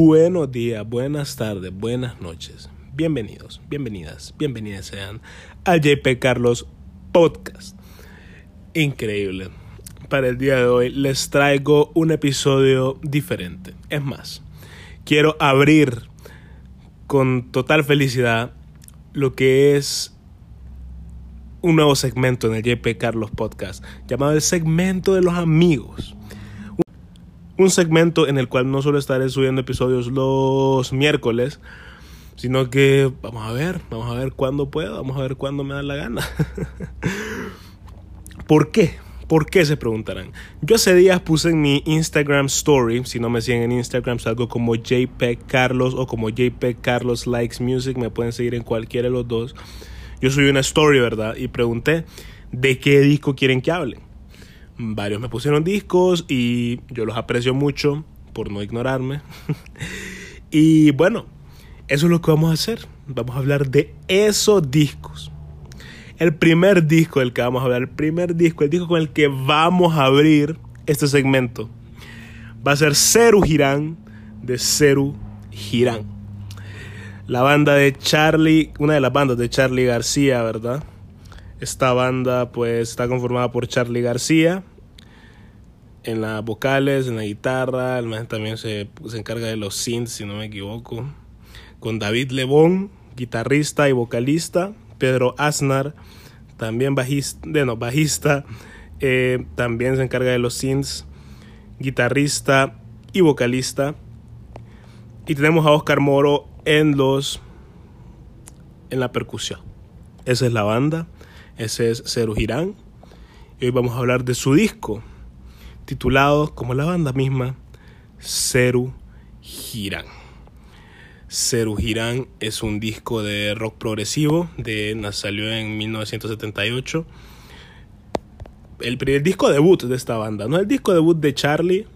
Buenos días, buenas tardes, buenas noches. Bienvenidos, bienvenidas, bienvenidas sean al JP Carlos Podcast. Increíble. Para el día de hoy les traigo un episodio diferente. Es más, quiero abrir con total felicidad lo que es un nuevo segmento en el JP Carlos Podcast llamado el segmento de los amigos un segmento en el cual no solo estaré subiendo episodios los miércoles, sino que vamos a ver, vamos a ver cuándo puedo, vamos a ver cuándo me da la gana. ¿Por qué? ¿Por qué se preguntarán? Yo hace días puse en mi Instagram Story, si no me siguen en Instagram, salgo como JPEG Carlos o como JPEG Carlos Likes Music, me pueden seguir en cualquiera de los dos. Yo subí una story, ¿verdad? Y pregunté de qué disco quieren que hable varios me pusieron discos y yo los aprecio mucho por no ignorarme. y bueno, eso es lo que vamos a hacer. Vamos a hablar de esos discos. El primer disco del que vamos a hablar, el primer disco, el disco con el que vamos a abrir este segmento, va a ser Ceru Girán de Ceru Girán. La banda de Charlie, una de las bandas de Charlie García, ¿verdad? Esta banda pues está conformada por Charlie García en las vocales, en la guitarra, el man también se, se, encarga de los synths si no me equivoco, con David Lebón, guitarrista y vocalista, Pedro Aznar, también bajista, bueno, bajista eh, también se encarga de los synths, guitarrista y vocalista. Y tenemos a Oscar Moro en los en la percusión. Esa es la banda. Ese es Ceru Girán. Y hoy vamos a hablar de su disco, titulado, como la banda misma, Ceru Girán. Ceru Girán es un disco de rock progresivo, de, salió en 1978. El, el disco debut de esta banda, no el disco debut de Charlie.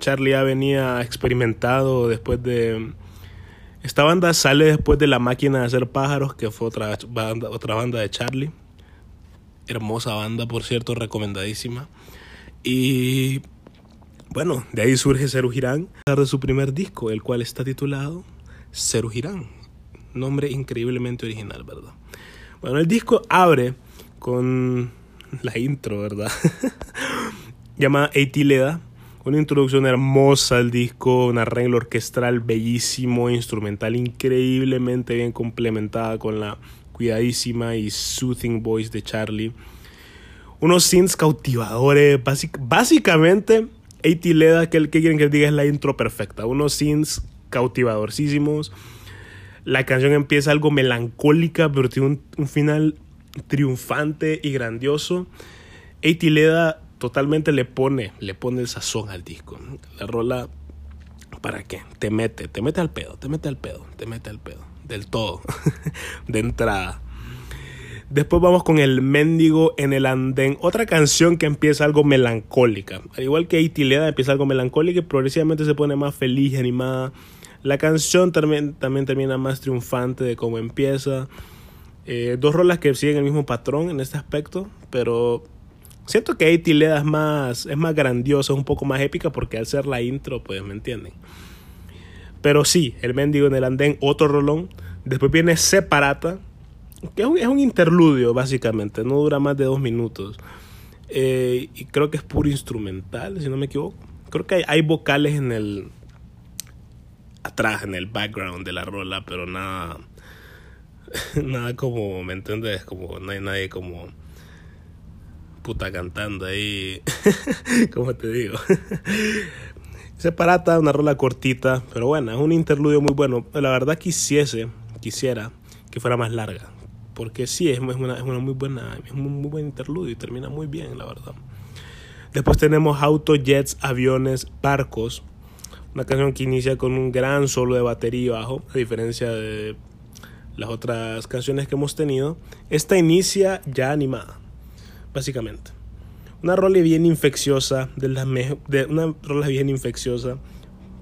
Charlie ya venía experimentado después de esta banda sale después de La Máquina de Hacer Pájaros, que fue otra banda, otra banda de Charlie. Hermosa banda, por cierto, recomendadísima. Y bueno, de ahí surge Ceru Girán, de su primer disco, el cual está titulado Ceru Girán. Nombre increíblemente original, ¿verdad? Bueno, el disco abre con la intro, ¿verdad? Llamada Eitileda. Una introducción hermosa al disco, un arreglo orquestral bellísimo, instrumental increíblemente bien complementada con la cuidadísima y soothing voice de Charlie. Unos synths cautivadores, básicamente, Eitileda, que el que quieren que diga es la intro perfecta. Unos synths cautivadorcísimos. La canción empieza algo melancólica, pero tiene un, final triunfante y grandioso. Eitileda totalmente le pone, le pone el sazón al disco. La rola, ¿para qué? Te mete, te mete al pedo, te mete al pedo, te mete al pedo del todo, de entrada. Después vamos con El Mendigo en el Andén, otra canción que empieza algo melancólica. Al igual que Itileda empieza algo melancólica y progresivamente se pone más feliz y animada. La canción también, también termina más triunfante de cómo empieza. Eh, dos rolas que siguen el mismo patrón en este aspecto, pero siento que Itileda es más, es más grandiosa, es un poco más épica porque al ser la intro, pues me entienden. Pero sí, El Mendigo en el Andén, otro rolón. Después viene Separata, que es un, interludio básicamente, no dura más de dos minutos. Eh, y creo que es puro instrumental, si no me equivoco. Creo que hay, hay, vocales en el... atrás, en el background de la rola, pero nada... nada como, ¿me entiendes? Como no hay nadie como... puta cantando ahí. como te digo? Separata, una rola cortita, pero bueno, es un interludio muy bueno. La verdad quisiese, quisiera que fuera más larga, porque sí, es una, es una muy buena, es un muy buen interludio y termina muy bien, la verdad. Después tenemos autos, jets, aviones, barcos, una canción que inicia con un gran solo de batería bajo, a diferencia de las otras canciones que hemos tenido. Esta inicia ya animada, básicamente. Una rola bien infecciosa, de, las de una rola bien infecciosa,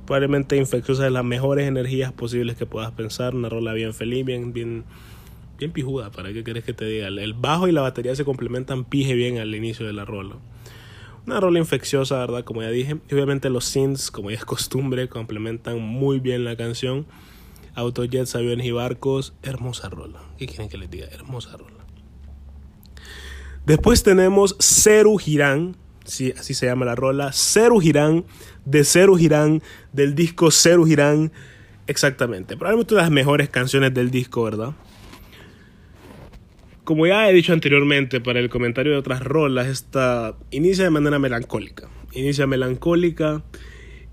probablemente infecciosa de las mejores energías posibles que puedas pensar, una rola bien feliz, bien, bien, bien pijuda, para qué querés que te diga. El bajo y la batería se complementan pije bien al inicio de la rola. Una rola infecciosa, ¿verdad? Como ya dije. Y obviamente los synths, como ya es costumbre, complementan muy bien la canción. Autojets, aviones y barcos. Hermosa rola. ¿Qué quieren que les diga? Hermosa rola. Después tenemos Ceru Girán. Sí, así se llama la rola. Ceru Girán. De Ceru Girán. Del disco Ceru Girán. Exactamente. Probablemente una de las mejores canciones del disco, ¿verdad? Como ya he dicho anteriormente para el comentario de otras rolas, esta inicia de manera melancólica. Inicia melancólica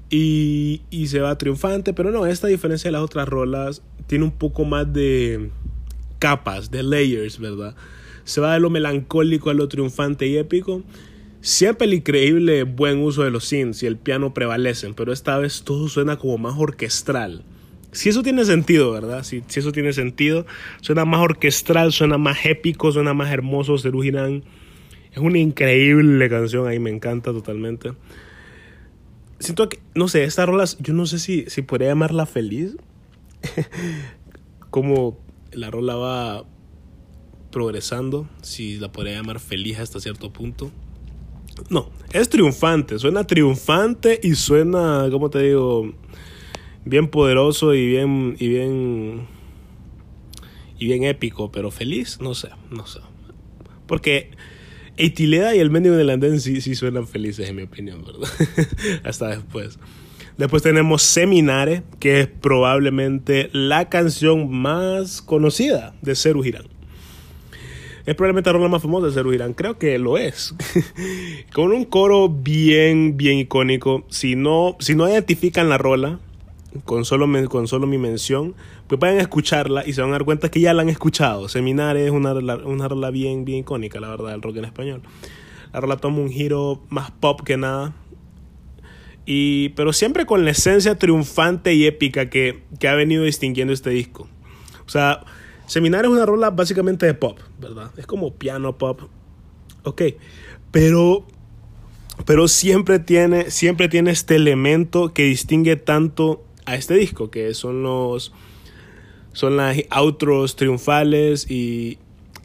y, y se va triunfante, pero no, esta diferencia de las otras rolas tiene un poco más de capas, de layers, ¿verdad? Se va de lo melancólico a lo triunfante y épico. Siempre el increíble buen uso de los synths y el piano prevalecen, pero esta vez todo suena como más orquestral. Si eso tiene sentido, ¿verdad? Si, si eso tiene sentido, suena más orquestral, suena más épico, suena más hermoso. Serú Girán es una increíble canción, ahí me encanta totalmente. Siento que, no sé, esta rola, yo no sé si, si podría llamarla feliz. Como la rola va progresando, si la podría llamar feliz hasta cierto punto. No, es triunfante, suena triunfante y suena, ¿cómo te digo? Bien poderoso y bien y bien y bien épico, pero feliz, no sé, no sé. Porque Eitileda y el mendigo del andén sí, sí suenan felices en mi opinión, ¿verdad? Hasta después. Después tenemos Seminare, que es probablemente la canción más conocida de Ceru Girán. Es probablemente la rola más famosa de Ceru Girán. Creo que lo es. Con un coro bien, bien icónico. Si no, si no identifican la rola, con solo, con solo mi mención, pues pueden escucarla y se van a dar cuenta que ya la han escuchado. Seminares es una, una rola bien, bien icónica, la verdad, del rock en español. La rola toma un giro más pop que nada. Y, pero siempre con la esencia triunfante y épica que, que ha venido distinguiendo este disco. O sea, Seminares es una rola básicamente de pop, ¿verdad? Es como piano pop. Ok. Pero pero siempre tiene, siempre tiene este elemento que distingue tanto a este disco, que son los son las outros triunfales y,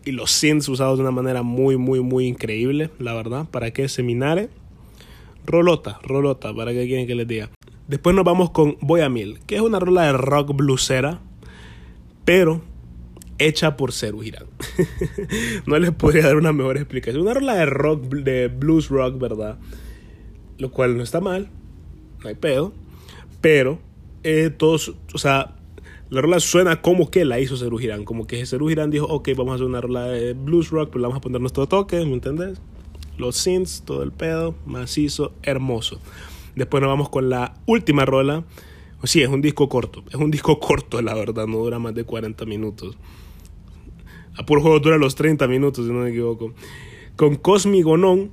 y los synths usados de una manera muy, muy, muy increíble, la verdad. ¿Para qué seminare? Rolota, rolota, ¿para qué quieren que les diga? Después nos vamos con Voy a Mil, que es una rola de rock bluesera, pero hecha por Ceru Girán. no les podría dar una mejor explicación. Una rola de rock, de blues rock, ¿verdad? Lo cual no está mal, no hay pedo, pero eh, todos, o sea, la rola suena como que la hizo Ceru Girán, como que Ceru Girán dijo, ok, vamos a hacer una rola de blues rock, pero le vamos a poner nuestro toque, ¿me entendés? Los synths, todo el pedo, macizo, hermoso. Después nos vamos con la última rola. Sí, es un disco corto. Es un disco corto, la verdad. No dura más de 40 minutos. A puro juego dura los 30 minutos, si no me equivoco. Con Cosmi Gonón,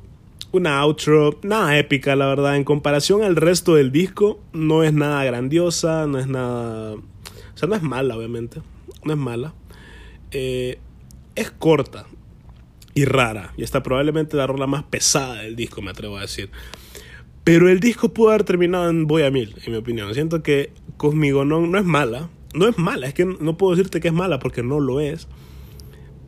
una outro nada épica, la verdad. En comparación al resto del disco, no es nada grandiosa, no es nada. O sea, no es mala, obviamente. No es mala. Eh, es corta y rara. Y está probablemente la rola más pesada del disco, me atrevo a decir. Pero el disco pudo haber terminado en Voy a Mil, en mi opinión. Siento que Cosmigonón no es mala. No es mala, es que no puedo decirte que es mala porque no lo es.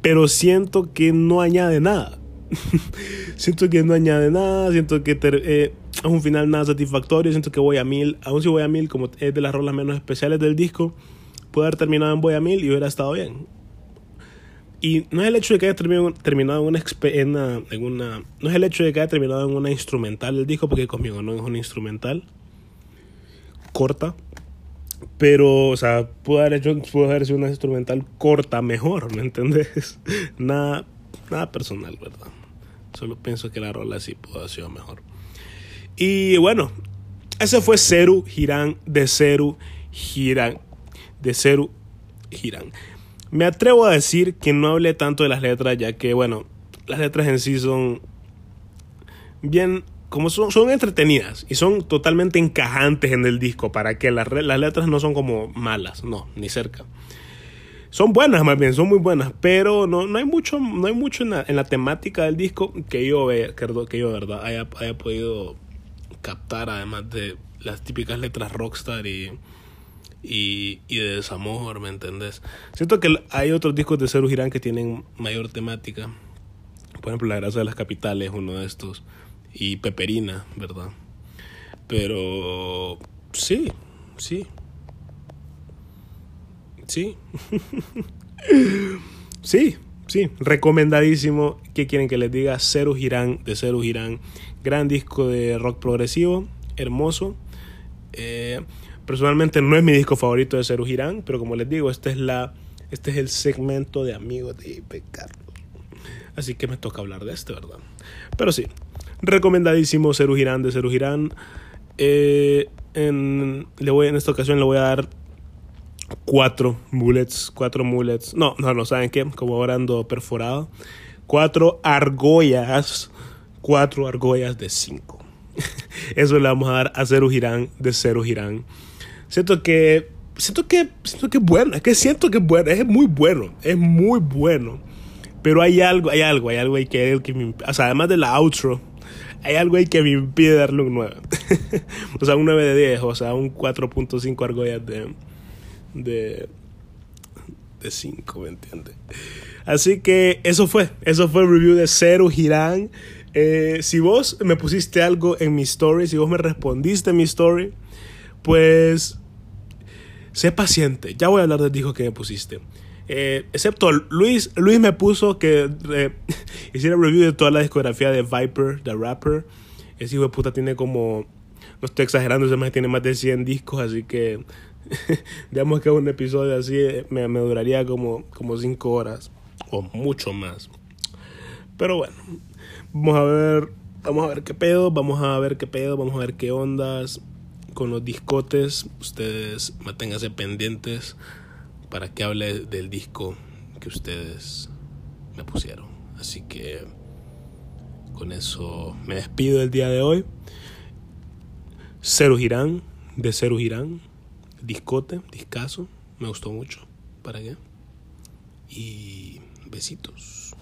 Pero siento que no añade nada. siento que no añade nada, siento que eh, es un final nada satisfactorio, siento que voy a mil, aún si voy a mil, como es de las rolas menos especiales del disco, puede haber terminado en voy a mil y hubiera estado bien. Y no es el hecho de que haya terminado, en, una, en, una, No es el hecho de que haya terminado en una instrumental el disco, porque conmigo no es una instrumental corta. Pero, o sea, pudo haber, hecho, pudo haber sido una instrumental corta mejor, ¿me entendés? nada, nada personal, ¿verdad? Solo pienso que la rola sí pudo haber sido mejor. Y bueno, ese fue Ceru Girán de Ceru Girán. De Ceru Girán. Me atrevo a decir que no hablé tanto de las letras, ya que, bueno, las letras en sí son bien, como son, son entretenidas y son totalmente encajantes en el disco, para que las, las letras no son como malas, no, ni cerca. Son buenas, más bien, son muy buenas, pero no, no hay mucho, no hay mucho en la, temática del disco que yo, que yo verdad haya, haya podido captar, además de las típicas letras rockstar y y, y de desamor, ¿me entendés? Siento que hay otros discos de Ceru Girán que tienen mayor temática. Por ejemplo, La Grasa de las Capitales, uno de estos. y Peperina, ¿verdad? Pero sí, sí. Sí. sí, sí. Recomendadísimo. ¿Qué quieren que les diga? Cero Girán de Cero Girán. Gran disco de rock progresivo. Hermoso. Eh, personalmente no es mi disco favorito de Cero Girán, pero como les digo, este es la este es el segmento de amigos de IP Carlos. Así que me toca hablar de este, ¿verdad? Pero sí, recomendadísimo Ceru Girán de Ceru Girán. Eh, en, le voy, en esta ocasión le voy a dar cuatro bullets, cuatro mullets. No, no, no, ¿saben qué? Como ahora ando perforado. Cuatro argollas, cuatro argollas de cinco. Eso le vamos a dar a Ceru Girán de Ceru Girán. Siento que siento que siento que es bueno, es que siento que es bueno, es muy bueno, es muy bueno. Pero hay algo, hay algo, hay algo ahí que, que me, o sea, además de la outro, hay algo ahí que me impide darle un 9. o sea, un 9 de 10, o sea, un 4.5 argollas de, de, de 5, ¿me entiendes? Así que eso fue, eso fue el review de Cero Girán. Eh, si vos me pusiste algo en mi story, si vos me respondiste en mi story, pues sé paciente. Ya voy a hablar del disco que me pusiste. Eh, excepto Luis, Luis me puso que eh, hiciera review de toda la discografía de Viper, The Rapper. Ese hijo de puta tiene como, no estoy exagerando, ese más tiene más de 100 discos, así que digamos que un episodio así eh, me, me duraría como, como 5 horas o mucho más. Pero bueno, vamos a ver, vamos a ver qué pedo, vamos a ver qué pedo, vamos a ver qué ondas con los discotes. Ustedes manténganse pendientes para que hable del disco que ustedes me pusieron. Así que con eso me despido del día de hoy. Cero Girán, de Cero Girán, discote, discaso, me gustó mucho. ¿Para qué? Y besitos.